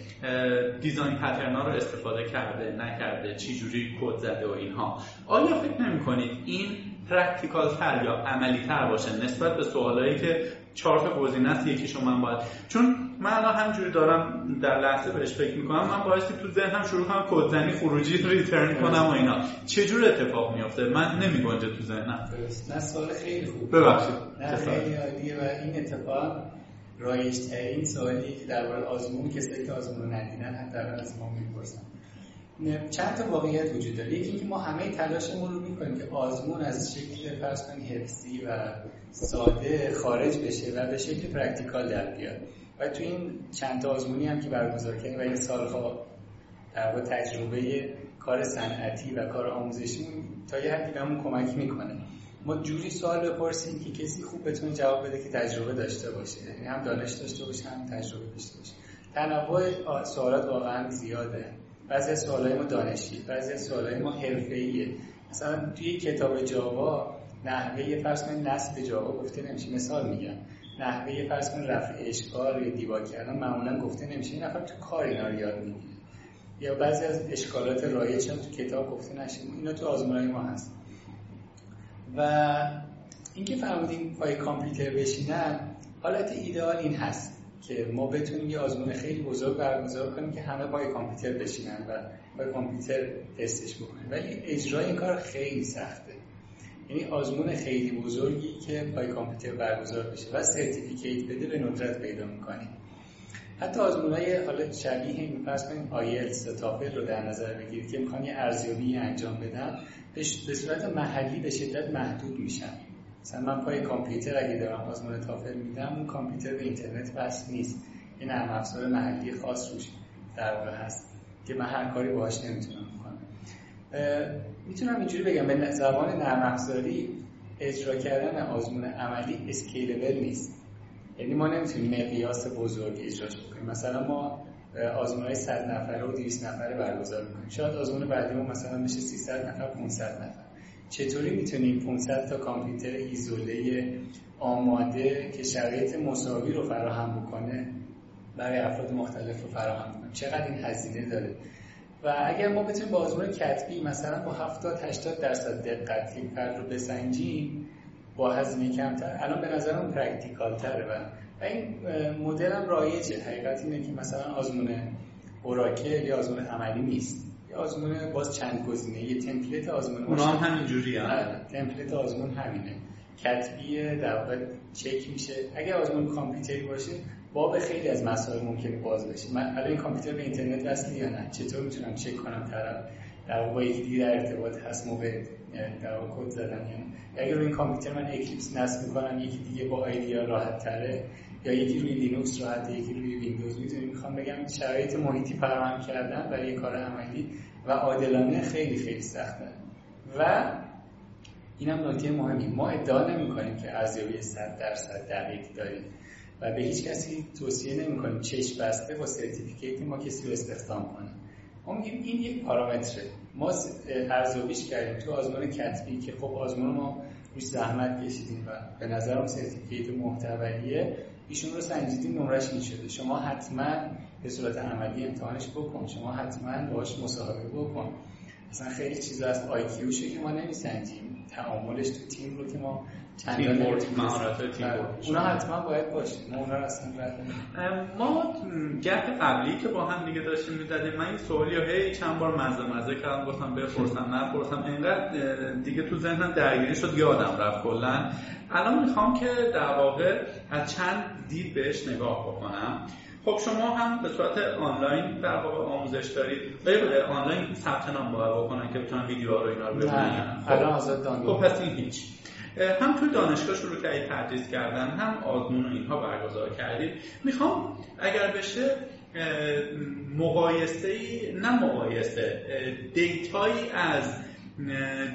design pattern ا رو استفاده کرده نکرده چی جوری کد زده و اینها. آیا فکر نمی کنید این practical تر یا عملی تر باشه نسبت به سوالایی که چهار تا گزینه است یکیشو من باید. چون من الان همینجوری دارم در لحظه بهش فکر می‌کنم من بایستی تو ذهنم شروع کنم کدزنی خروجی return کنم و اینا. چه جور اتفاق میفته من نمیگنجه تو ذهنم. نه سوال خیلی خوب. ببخشید. نه خیلی عالیه و این اتفاق رایج ترین سوالی که درباره آزمون کسایی که آزمون ندیدن حداقل از ما می‌پرسن. چند تا واقعیت وجود داره. یکی اینکه ما همه تلاشمون رو می‌کنیم که آزمون از شکل فرض کنید حفظی و ساده خارج بشه و به شکل practical در بیاد. و تو این چند تا آزمونی هم که برگزار کردیم و این سالها در تجربه کار صنعتی و کار آموزشی تا یه حدی بهمون کمک می‌کنه. ما جوری سوال بپرسیم که کسی خوب بتونه جواب بده که تجربه داشته باشه. یعنی هم دانش داشته باشه هم تجربه داشته باشه. تنوع سوالات واقعا زیاده. بعضی از سوالای ما دانشی بعضی از سوالای ما حرفه‌ایه. مثلا توی کتاب جاوا نحوه فرض کنید نصب جاوا گفته نمیشه. مثال میگم. نحوه فرض کنید رفع اشکال یا دیباگ کردن معمولا گفته نمیشه. این نفر تو کار اینا رو یاد می‌گیره. یا بعضی از اشکالات رایج هم تو کتاب گفته نشه. اینا تو آزمونای ما هست. و اینکه فرمودیم پای کامپیوتر بشینن حالت ایدئال این هست که ما بتونیم یه آزمون خیلی بزرگ برگزار کنیم که همه پای کامپیوتر بشینن و پای کامپیوتر تستش بکنن. ولی اجرای این کار خیلی سخته. یعنی آزمون خیلی بزرگی که پای کامپیوتر برگزار بشه و certificate بده به ندرت پیدا می‌کنیم. حتی آزمون های حالا شبیه این فرض کنیم آیلتس تافل رو در نظر بگیرید که امکان ارزیابی انجام بدن به صورت محلی به شدت محدود میشن. مثلا من پای کامپیوتر اگه دارم آزمون تافل میدم اون کامپیوتر به اینترنت وصل نیست. این نرم افزار محلی خاص روش در واقع هست که من هر کاری باهاش نمی‌تونم بکنم. می‌تونم اینجوری بگم به زبان نرم افزاری اجرا کردن آزمون عملی scalable نیست. یعنی ما نمی‌تونیم مقیاس بزرگ اجراش بکنیم. مثلا ما آزمون های 100 نفره و 200 نفره برگزار می‌کنیم. شاید آزمون بعدی ما مثلا بشه 300 نفر 500 نفر. چطوری می‌تونیم 500 تا کامپیوتر ایزوله آماده که شرایط مساوی رو فراهم بکنه برای افراد مختلف رو فراهم کنیم چقدر این هزینه داره؟ و اگر ما بتونیم با آزمون کتبی مثلا با 70 80 درصد دقت یک فرد رو بسنجیم با هزینه کمتر. الان به نظرم practical تره و این مدل هم رایجه. حقیقت اینه که مثلا آزمون Oracle یا آزمون عملی نیست. یا آزمون باز چند گزینه یه template آزمون اونا هم همین جوری آره، template آزمون همینه. کتبی در واقع چک میشه. اگر آزمون کامپیوتری باشه باب خیلی از مسائل ممکنه باز بشه. من الان کامپیوتر به اینترنت وصل یا نه؟ چطور می‌تونم چک کنم طرف؟ در واقع یکی دیگه در ارتباط هست موقع در واقع کد یعنی اگر روی کامپیوتر من Eclipse نصب می‌کنم یکی دیگه با IDEA راحت تره یا یکی روی لینوکس راحت یکی روی ویندوز می‌تونیم می‌خوام بگم شرایط محیطی فراهم کردن برای کار عملی و عادلانه خیلی خیلی سخته. و اینم نکته مهمی. ما ادعا نمی کنیم که ارزیابی 100 درصد دقیق داریم و به هیچ کسی توصیه نمی‌کنیم چشم بسته با certificate ما کسی رو استخدام کنه. میگیم این یک پارامتره. ما ارزیابیش کردیم تو آزمون کتبی که خب آزمون ما روش زحمت کشیدیم و به نظرم certificate معتبریه. ایشون رو سنجیدیم نمرش این شده شما حتما به صورت عملی امتحانش بکن. شما حتما باهاش مصاحبه بکن. مثلا خیلی چیزا از آی که ما نمیسنجیم. تعاملش تو تیم رو که ما team work مهارت team work بله. اونا حتما باید باشه ما اونا رو اصلا ما گپ قبلی که با هم دیگه داشتیم می‌زدیم من این سوالی رو هی چند بار مزه مزه کردم گفتم بپرسم نپرسم. انقدر دیگه تو ذهنم درگیری شد یادم رفت کلا. الان می‌خوام که در واقع از چند دید بهش نگاه بکنم. خب شما هم به صورت آنلاین در واقع آموزش دارید. غیر آنلاین ثبت نام باید بکنن که بتونن ویدیوها رو اینا رو ببینن. خب. آزاد خب پس این هیچ. هم توی دانشگاه شروع کردید تدریس کردن هم آزمون و اینها برگزار کردید. می‌خوام اگر بشه مقایسه نه مقایسه دیتایی از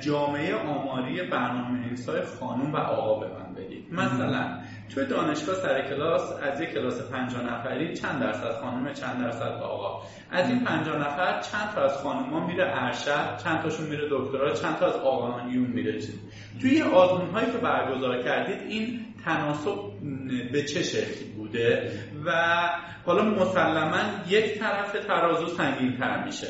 جامعه آماری برنامه نویسای خانم و آقا به من بگید مثلا توی دانشگاه سر کلاس از یک کلاس 50 نفری چند درصد خانم چند درصد آقا. از این 50 نفر چند تا از خانوما میره ارشد چند تاشون میره دکترا چند تا از آقایون میره چیز توی آزمون هایی که برگزار کردید این تناسب به چه شکلی بوده؟ و حالا مسلما یک طرف ترازو سنگین تر میشه.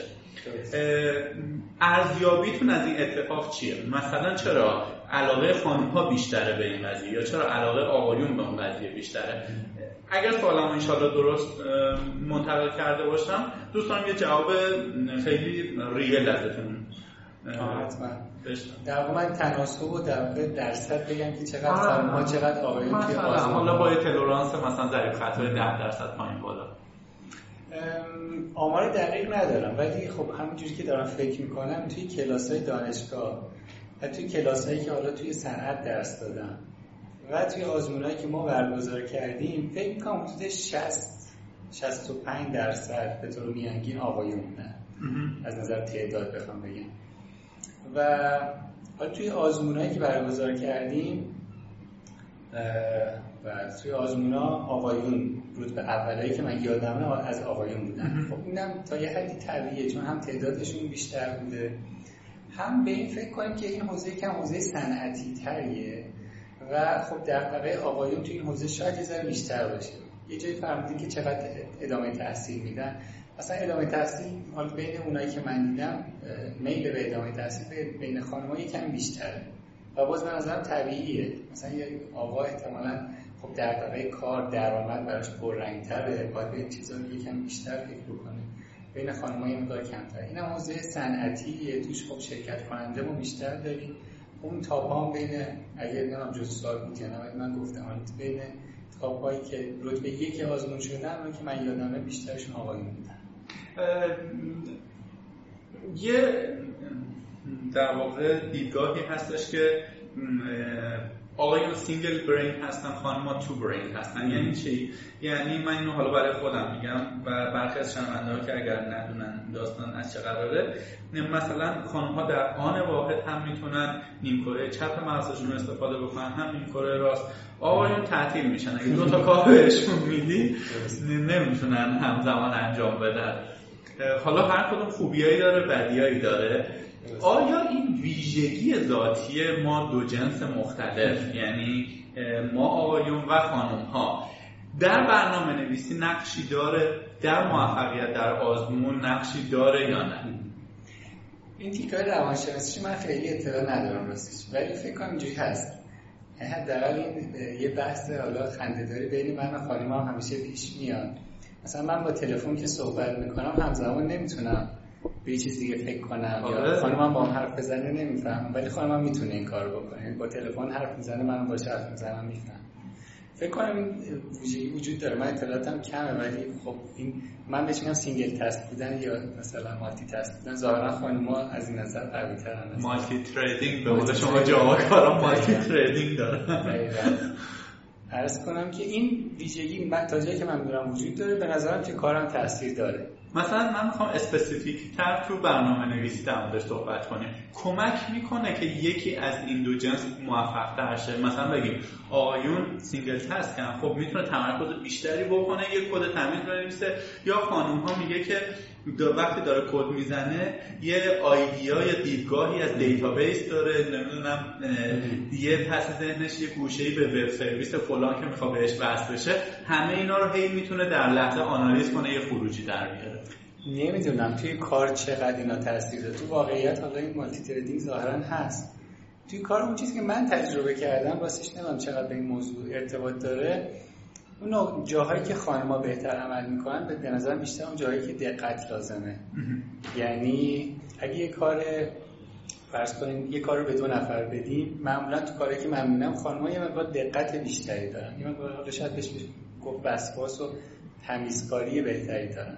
ارزیابیتون از این اتفاق چیه؟ مثلا چرا علاقه خانم ها بیشتره به این قضیه یا چرا علاقه آقایون به اون قضیه بیشتره؟ اگر سوالم انشالله درست منتقل کرده باشم دوستان یه جواب خیلی ریل ازتون حتما. در واقع من تناسب و در درصد بگم که چقدر خانم ها چقدر آقایون که حالا با تلورانس مثلا ضریب خطای 10 درصد پایین بالا. آمار دقیق ندارم. ولی خب همونجوری که دارم فکر می‌کنم توی کلاس های دانشگاه و توی کلاس هایی که حالا توی صنعت درس دادم و توی آزمونهایی که ما برگزار کردیم فکر می‌کنم حدود 60 65 درصد به طور میانگین آقایون بودن از نظر تعداد بخوام بگم. و حالا توی آزمونهایی که برگزار کردیم و توی آزمونا آقایون رتبه اولایی که من یادمه از آقایون بودن. خب اینم تا یه حدی طبیعیه چون هم تعدادشون بیشتر بوده. هم به این فکر کنیم که این حوزه کم حوزه صنعتی تریه و خب دغدغه آقایون تو این حوزه شاید یه بیشتر باشه. یه جایی فرمودین که چقدر ادامه تحصیل میدن. اصلا ادامه تحصیل حال بین اونایی که من دیدم میل به ادامه تحصیل بین خانم‌ها یکم بیشتره. و باز به نظرم طبیعیه. مثلا یه آقا احتمالاً خب دغدغه کار درآمد براش پررنگتره باید به چیزا یکم بیشتر فکر بکنه. بین خانم‌ها یه مقدار کمتر این هم حوزه صنعتی توش خب شرکت کننده ما بیشتر داریم. اون تاپ هم بین اگر نمی‌دونم جز سال بود من گفتم بین تاپ هایی که رتبه یک آزمون شدن رو که من یادمه بیشترشون آقایون بودن. یه در واقع دیدگاهی هستش که آقایون single brain هستن خانم two brain هستن. یعنی چی؟ یعنی من اینو حالا برای خودم میگم و برخی از شنونده که اگر ندونن داستان از چه قراره مثلا خانم ها در آن واحد هم می‌تونن نیمکره چپ مغزشون استفاده بکنن هم نیمکره راست. آقایون تعطیل میشن. اگه دو تا کار بهشون میدی نمی‌تونن همزمان انجام بدن. حالا هر کدوم خوبیایی داره بدیایی داره. آیا این ویژگی ذاتی ما دو جنس مختلف؟ یعنی ما آقایون و خانم ها در برنامه نویسی نقشی داره در موفقیت در آزمون نقشی داره یا نه؟ این تیکای روانشناسی من خیلی اطلاع ندارم راستش ولی فکر کنم اینجوری هست. حداقل این یه بحث حالا خنده‌داری بین من و خانم هم همیشه پیش میاد. مثلا من با تلفن که صحبت می‌کنم همزمان نمی‌تونم به یه چیز دیگه فکر کنم. یا آره. خانمم با هم حرف بزنه نمی‌فهمم ولی خانمم می‌تونه این کارو بکنه. با تلفن حرف می‌زنه من با حرف می‌زنم میفهم. فکر کنم این ویژگی وجود داره. من اطلاعاتم کمه ولی خب این من بهش میگم single task بودن یا مثلا multi task بودن. ظاهرا خانم‌ها از این نظر قوی ترن multi threading به قول شما جاوا کارا multi threading داره عرض کنم که این ویژگی من تا جایی که من می‌دونم وجود داره به نظرم که کارم تاثیر داره. مثلا من می‌خوام specific تر تو برنامه نویسی در موردش صحبت کنیم. کمک می‌کنه که یکی از این دو جنس موفق تر شه. مثلا بگیم آقایون single task خب می‌تونه تمرکز بیشتری بکنه یه کد تمیز بنویسه. یا خانوم ها میگه که وقتی داره کد می‌زنه یه idea یا دیدگاهی از database داره نمی‌دونم یه پس ذهنش یه گوشه‌ای به web service فلان که می‌خواد بهش وصل بشه همه اینا رو هی می‌تونه در لحظه آنالیز کنه یه خروجی در بیاره. نمی‌دونم توی کار چقدر اینا تاثیر داره. تو واقعیت حالا این multi threading ظاهرا هست. توی کار اون چیزی که من تجربه کردم واسش نمی‌دونم چقدر به این موضوع ارتباط داره. اون جاهایی که خانما بهتر عمل می‌کنن به نظر بیشتر اون جاهایی که دقت لازمه. یعنی اگه یه کار فرض کنیم یه کار رو به دو نفر بدیم معمولا تو کاری که من می‌بینم خانم‌ها یه مقدار دقت بیشتری دارن. یه مقدار شاید بهش گفت وسواس و تمیزکاری بهتری دارن.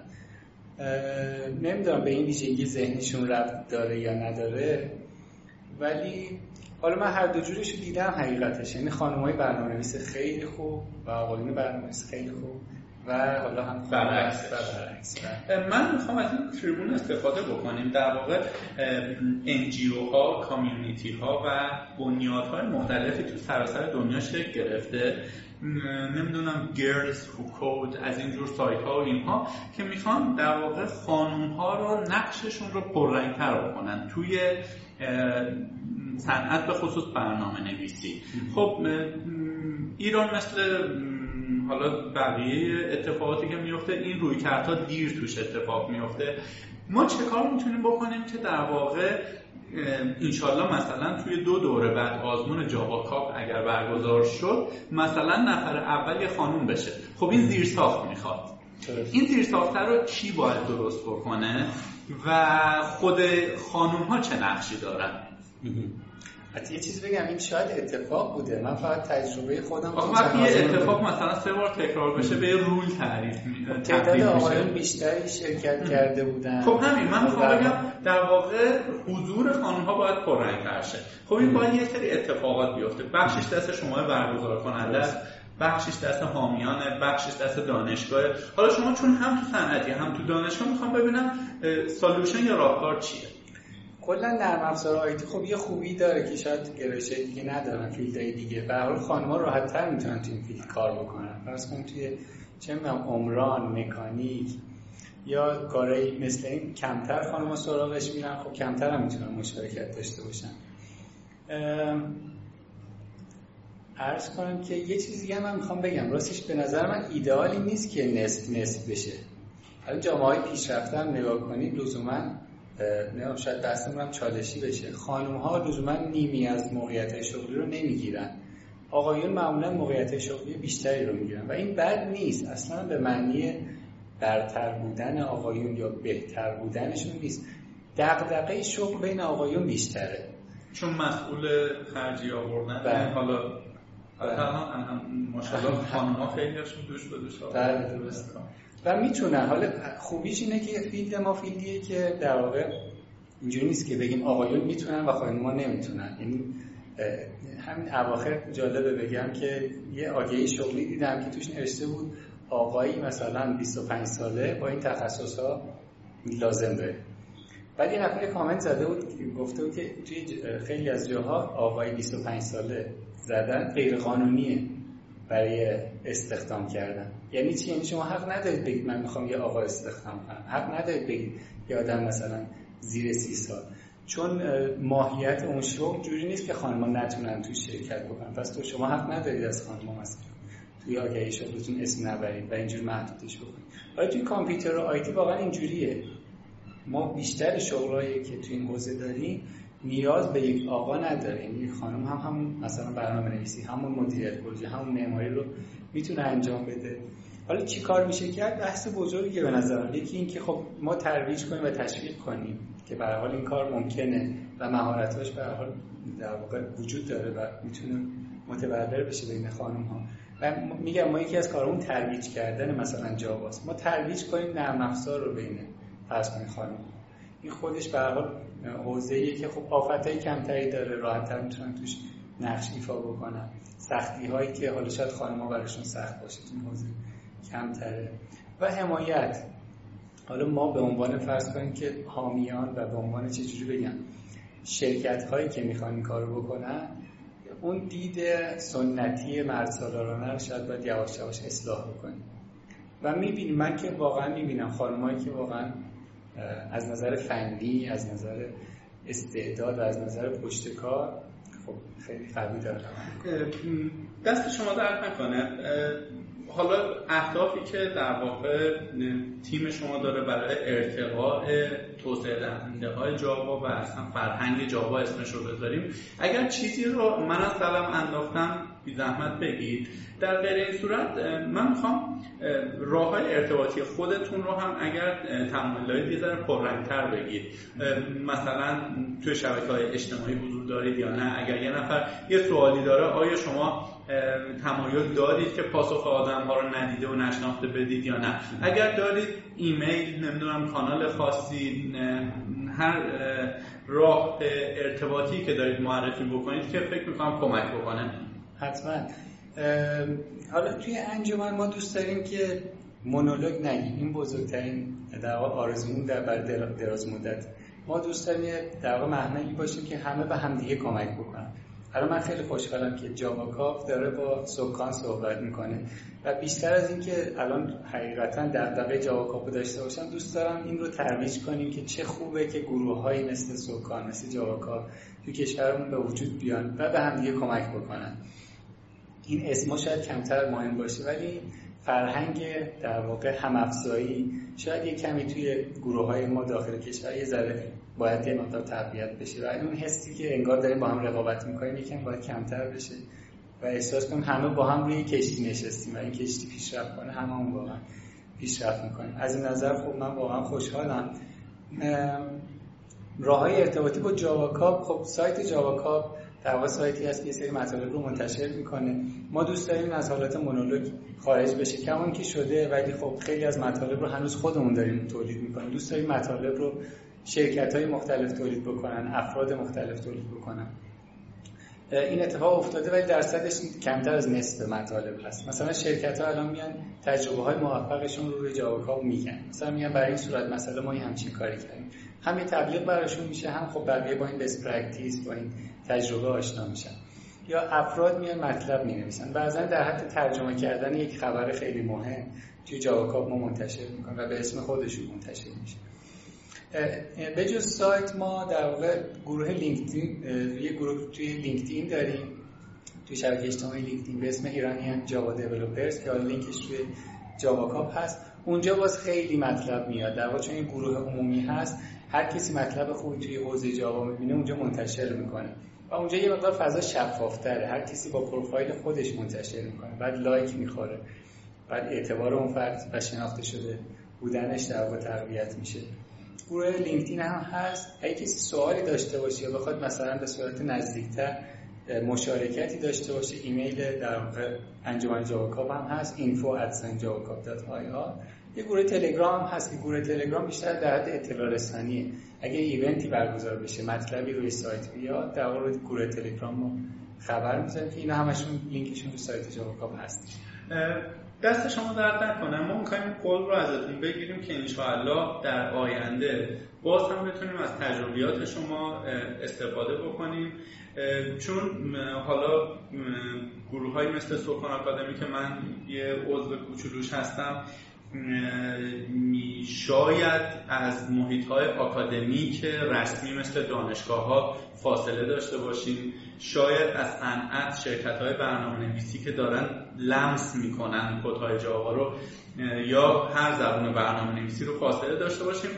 نمی‌دونم به این ویژگی ذهنشون ربط داره یا نداره ولی حالا من هر دو جورش رو دیدم حقیقتش. یعنی های برنامه نویس خیلی خوب و آقایون برنامه نویس خیلی خوب و حالا هم برعکس. من می‌خوام از این تریبون استفاده بکنیم. در واقع انجیو ها کامیونیتی ها و بنیادهای مختلفی تو سراسر دنیا شکل گرفته. نمی‌دونم گرلز هو کود از اینجور سایت ها و اینها که می‌خوان در واقع خانوم ها رو نقششون رو پررنگتر بکنن. توی صنعت به خصوص برنامه نویسی خب ایران مثل حالا بقیه اتفاقاتی که میفته این روی کردها دیر توش اتفاق میفته ما چه کار می‌تونیم بکنیم که در واقع انشالله مثلا توی دو دوره بعد آزمون جاوا کاپ اگر برگزار شد مثلا نفر اول یه خانوم بشه. خب این زیر ساخت می‌خواد این زیر ساخته رو کی باید درست بکنه و خود خانوم ها چه نقشی دارن؟ حتی یه چیز بگم این شاید اتفاق بوده. من فقط تجربه خودم آخه وقتی یه اتفاق مثلا سه بار تکرار بشه به رول تعریف تعداد آقایون بیشتری شرکت کرده بودن. خب همین. من می‌خوام بگم در واقع حضور خانم ها باید پررنگ شه. خب این باید یه سری اتفاقات بیفته. بخشش دست شما برگزار کننده است. بخشش دست حامیانه بخشش دست دانشگاه حالا شما چون هم تو صنعتی هم تو دانشگاه می‌خوام ببینم solution یا راهکار چیه؟ کلا نرم افزار IT خب یه خوبی داره که شاید گرایش دیگه ندارن field های دیگه. به حال خانم‌ها راحت‌تر می‌تونن تو این field کار بکنن. فرض کن توی چه می‌دونم عمران مکانیک یا کارهای مثل این کمتر خانم‌ها سراغش میرن خب کمتر هم می‌تونن مشارکت داشته باشن. عرض کنم که یه چیزی دیگه من می‌خوام بگم. راستش به نظر من ایدئالی نیست که نصف نصف بشه. حالا جامعه های پیشرفته هم نگاه کنید لزوما نه شاید دستمون هم چالشی بشه. خانم ها لزوما نیمی از موقعیت شغلی رو نمی‌گیرن. آقایون معمولا موقعیت شغلی بیشتری رو می‌گیرن. و این بد نیست. اصلا به معنی برتر بودن آقایون یا بهتر بودنشون نیست. دغدغه شغل بین آقایون بیشتره. چون مسئول خرجی آوردن. بله. حالا الان ماشاءالله خانم ها خیلی هاشون دوش به دوش بله درست و می‌تونن حالا خوبیش اینه که field ما field یه که در واقع اینجوری نیست که بگیم آقایون می‌تونن و ما نمی‌تونن. یعنی همین اواخر جالبه بگم که یه آگهی شغلی دیدم که توش نوشته بود آقایی مثلا 25 ساله با این تخصص ها لازم داره بعد یه نفر کامنت زده بود گفته بود که توی خیلی از جاها آقای 25 ساله زدن غیر قانونیه برای استخدام کردن. یعنی چی؟ یعنی شما حق ندارید بگید من می‌خوام یه آقا استخدام کنم. حق ندارید بگید یه آدم مثلا زیر سی سال. چون ماهیت اون شغل جوری نیست که خانم‌ها نتونن تو شرکت بکنن. پس تو شما حق ندارید از خانم‌ها مثلا توی آگهی شغلتون اسم نبرید و اینجور محدودش بکنید. ولی توی کامپیوتر و آیتی واقعا اینجوریه. ما بیشتر شغلایی که توی این حوزه داریم نیاز به یک آقا نداره. یعنی خانم هم همون مثلا برنامه نویسی همون مدیریت پروژه همون معماری رو می‌تونه انجام بده. حالا چی کار میشه کرد؟ بحث بزرگی به نظر یکی این که خب ما ترویج کنیم و تشویق کنیم که به حال این کار ممکنه و مهارتاش به حال در واقع وجود داره و می‌تونه متبلور بشه بین خانم ها و میگم ما یکی از کارمون ترویج کردن مثلا جاواست ما ترویج کنیم نرم افزار رو بین فرض کنید خانم این خودش به حال حوزه‌ایه که خب آفتای کمتری داره راحت‌تر می‌تونن توش نقش ایفا بکنن. سختی هایی که حالا شاید خانم‌ها براشون سخت باشه تو حوزه کمتره. و حمایت. حالا ما به عنوان فرض کنیم که حامیان و به عنوان چجوری بگم شرکت هایی که می‌خوان این کارو بکنن اون دید سنتی مرد سالارانه رو شاید باید یواش یواش اصلاح بکنیم. و می‌بینیم من که واقعا می‌بینم خانمایی که واقعا از نظر فنی از نظر استعداد و از نظر پشت کار خب خیلی قوی دارن دست شما درد نکنه. حالا اهدافی که در واقع تیم شما داره برای ارتقاء توسعه دهنده های جاوا و اصلا فرهنگ جاوا اسمش رو بذاریم. اگر چیزی رو من از قلم انداختم بی زحمت بگید. در غیر این صورت من می‌خوام راه های ارتباطی خودتون رو هم اگر تمایلات یه ذره پررنگتر بگید. مثلا توی شبکه های اجتماعی حضور دارید یا نه؟ اگر یه نفر یه سوالی داره آیا شما تمایل دارید که پاسخ آدم ها رو ندیده و نشناخته بدید یا نه؟ اگر دارید ایمیل نمی‌دونم کانال خاصی هر راه ارتباطی که دارید معرفی بکنید که فکر می‌کنم کمک بکنه. حتما. حالا توی انجمن ما دوست داریم که مونولوگ نگیم. این بزرگترین در آرزومون در بر دراز مدت. ما دوست داریم در واقع محملی باشه که همه به همدیگه کمک بکنن. حالا من خیلی خوشحالم که جاوا داره با سکان صحبت می‌کنه. و بیشتر از اینکه الان حقیقتا دغدغه جاوا کاف داشته باشم دوست دارم این رو ترویج کنیم که چه خوبه که گروه های مثل سکان مثل جاوا تو کشورمون به وجود بیان و به همدیگه کمک بکنن. این اسما شاید کمتر مهم باشه ولی فرهنگ در واقع همافزایی شاید یک کمی توی گروه های ما داخل کشور یه ذره باید یه مقدار تقویت بشه. و اون حسی که انگار داریم با هم رقابت می‌کنیم یکم باید کمتر بشه. و احساس کنیم همه با هم روی کشتی نشستیم و این کشتی پیشرفت کنه همه هم واقعا پیشرفت می‌کنیم. از این نظر خب من واقعا خوشحالم. راه های ارتباطی با جاواکاب خب سایت جاواکاب در واقع سایتی هست که سری مطالب رو منتشر می‌کنه. ما دوست داریم از حالت مونولوگ خارج بشه. کمان که شده ولی خب خیلی از مطالب رو هنوز خودمون داریم تولید می‌کنیم. دوست داریم مطالب رو شرکت های مختلف تولید بکنن افراد مختلف تولید بکنن. این اتفاق افتاده ولی درصدش کمتر از نصف مطالب هست. مثلا شرکت ها الان میان تجربه های موفقشون رو روی جاواکا میگن. مثلا میان برای این صورت مثلا ما همچین کاری کردیم. هم یه تبلیغ براشون میشه هم خب بقیه با این best practice با این تجربه آشنا میشن. یا افراد میان مطلب می نویسن بعضا در حد ترجمه کردن یک خبر خیلی مهم توی جاواکاپ ما منتشر می‌کنن و به اسم خودشون منتشر میشه. به جز سایت ما در واقع گروه لینکدین یه گروه توی لینکدین داریم. توی شبکه اجتماعی لینکدین به اسم Iranian Java Developers که لینکش توی جاواکاپ هست. اونجا باز خیلی مطلب میاد. در واقع چون این گروه عمومی هست هر کسی مطلب خوبی توی حوزه جاوا می‌بینه اونجا منتشر می‌کنه. و اونجا یه مقدار فضا شفافتره. هر کسی با پروفایل خودش منتشر می‌کنه. بعد لایک می‌خوره. بعد اعتبار اون فرد و شناخته شده بودنش در واقع تقویت میشه. گروه لینکدین هم هست. اگه کسی سوالی داشته باشه یا بخواد مثلا به صورت نزدیکتر مشارکتی داشته باشه ایمیل در واقع انجمن جاواکاپ هم هست. info@javacap.ir یه گروه تلگرام هست که گروه تلگرام بیشتر در حد اطلاع رسانیه. اگه ایونتی برگزار بشه مطلبی روی سایت بیاد در واقع گروه تلگرام ما خبر می‌ذاریم که اینا همشون لینکشون رو سایت جاواکاپ هست دست شما درد نکنه. ما می‌خوایم قول رو ازتون بگیریم که انشاءالله در آینده باز هم بتونیم از تجربیات شما استفاده بکنیم. چون حالا گروه های مثل سوکان آکادمی که من یه عضو کوچولوش هستم شاید از محیط های آکادمیک رسمی مثل دانشگاه ها فاصله داشته باشیم. شاید از صنعت شرکت های برنامه نویسی که دارن لمس می‌کنن کدهای جاوا رو یا هر زبان برنامه نویسی رو فاصله داشته باشیم.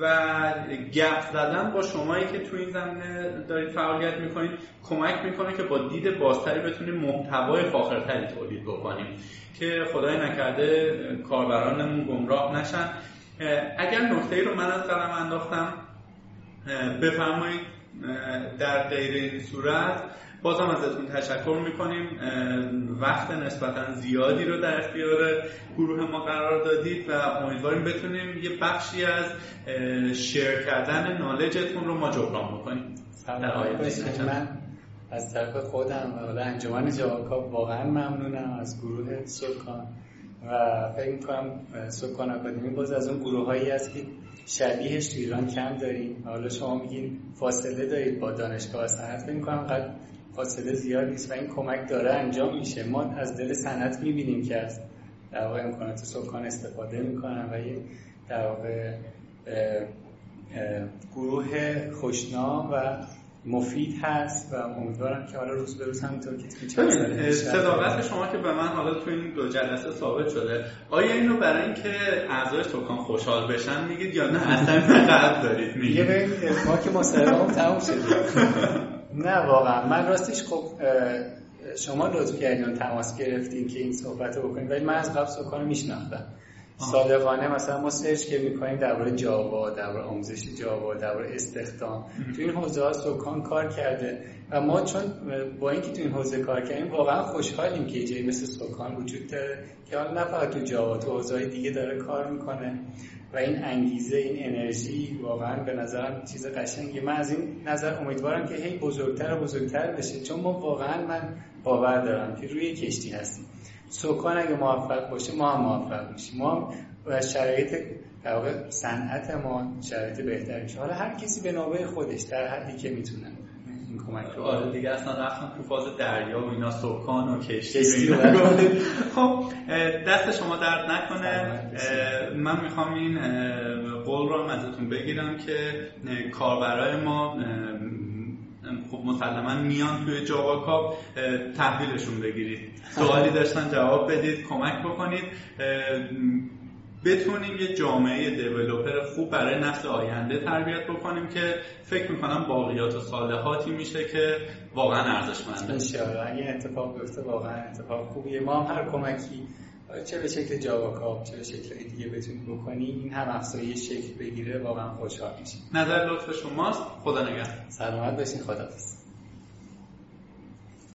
و گپ زدن با شمایی که تو این زمینه دارید فعالیت می‌کنید کمک می‌کنه که با دید بازتری بتونیم محتوای فاخرتری تولید بکنیم. که خدای نکرده کاربرانمون گمراه نشن. اگر نکته رو من از قلم انداختم بفرمایید در غیر این صورت بازم ازتون تشکر می‌کنیم. وقت نسبتا زیادی رو در اختیار گروه ما قرار دادید و امیدواریم بتونیم یه بخشی از شیر کردن نالجتون رو ما جبران بکنیم. من از طرف خودم و انجمن جواکا واقعا ممنونم از گروه سلکان و فکر می‌کنم سکان آکادمی باز از اون گروه هایی هست که شبیهش تو ایران کم داریم. حالا شما میگین فاصله دارید با دانشگاه صنعت فکر می‌کنم قد فاصله زیاد نیست و این کمک داره انجام میشه. ما از دل صنعت می‌بینیم که از در واقع امکانات سکان استفاده می‌کنن و یه در واقع گروه خوشنام و مفید هست و امیدوارم که حالا روز به روز همینطور که صداقت شما که به من حالا تو این دو جلسه ثابت شده آیا اینو برای اینکه اعضای سکان خوشحال بشن میگید یا نه؟ اصلا قلب دارید میگید. ما که مصاحبه تموم شد نه واقعا. من راستش خب شما لطف کردین تماس گرفتین که این صحبت رو بکنید ولی من از قبل سکان میشناختم. صادقانه مثلا ما سرچ که می‌کنیم درباره جاوا درباره آموزش جاوا درباره استخدام. تو این حوزه ها سکان کار کرده و ما چون با اینکه تو این حوزه کار کردیم واقعا خوشحالیم که جایی مثل سکان وجود داره که حالا نه فقط تو جاوا تو حوزه دیگه داره کار می‌کنه و این انگیزه این انرژی واقعا به نظرم چیز قشنگی من از این نظر امیدوارم که هی بزرگتر و بزرگتر بشه چون ما واقعا من باور دارم که روی کشتی هستیم. سکان اگه موفق باشه ما هم موفق میشیم. ما و شرایط در واقع صنعت ما شرایط بهتری میشه حالا هر کسی به نوبه خودش در حدی که می‌تونه این کمک رو آره دیگه اصلا رفتم تو فاز دریا و اینا سکان و کشتی خب دست شما درد نکنه. من می‌خوام این قول رو ازتون بگیرم که کاربرای ما خب مسلما میان توی جاوا کاپ تحویلشون بگیرید. سوالی داشتن جواب بدید کمک بکنید. بتونیم یه جامعه دیولوپر خوب برای نسل آینده تربیت بکنیم که فکر می‌کنم باقیات و صالحاتی میشه که واقعا ارزشمنده. انشاءالله اگه اتفاق بیفته واقعا اتفاق خوبیه. ما هم هر کمکی چه به شکل جاوا کاپ چه به شکل دیگه بتونیم بکنیم این هم افزایی شکل بگیره واقعا خوشحال میشیم نظر لطف شماست. خدا نگهدار. سلامت باشین. خداحافظ.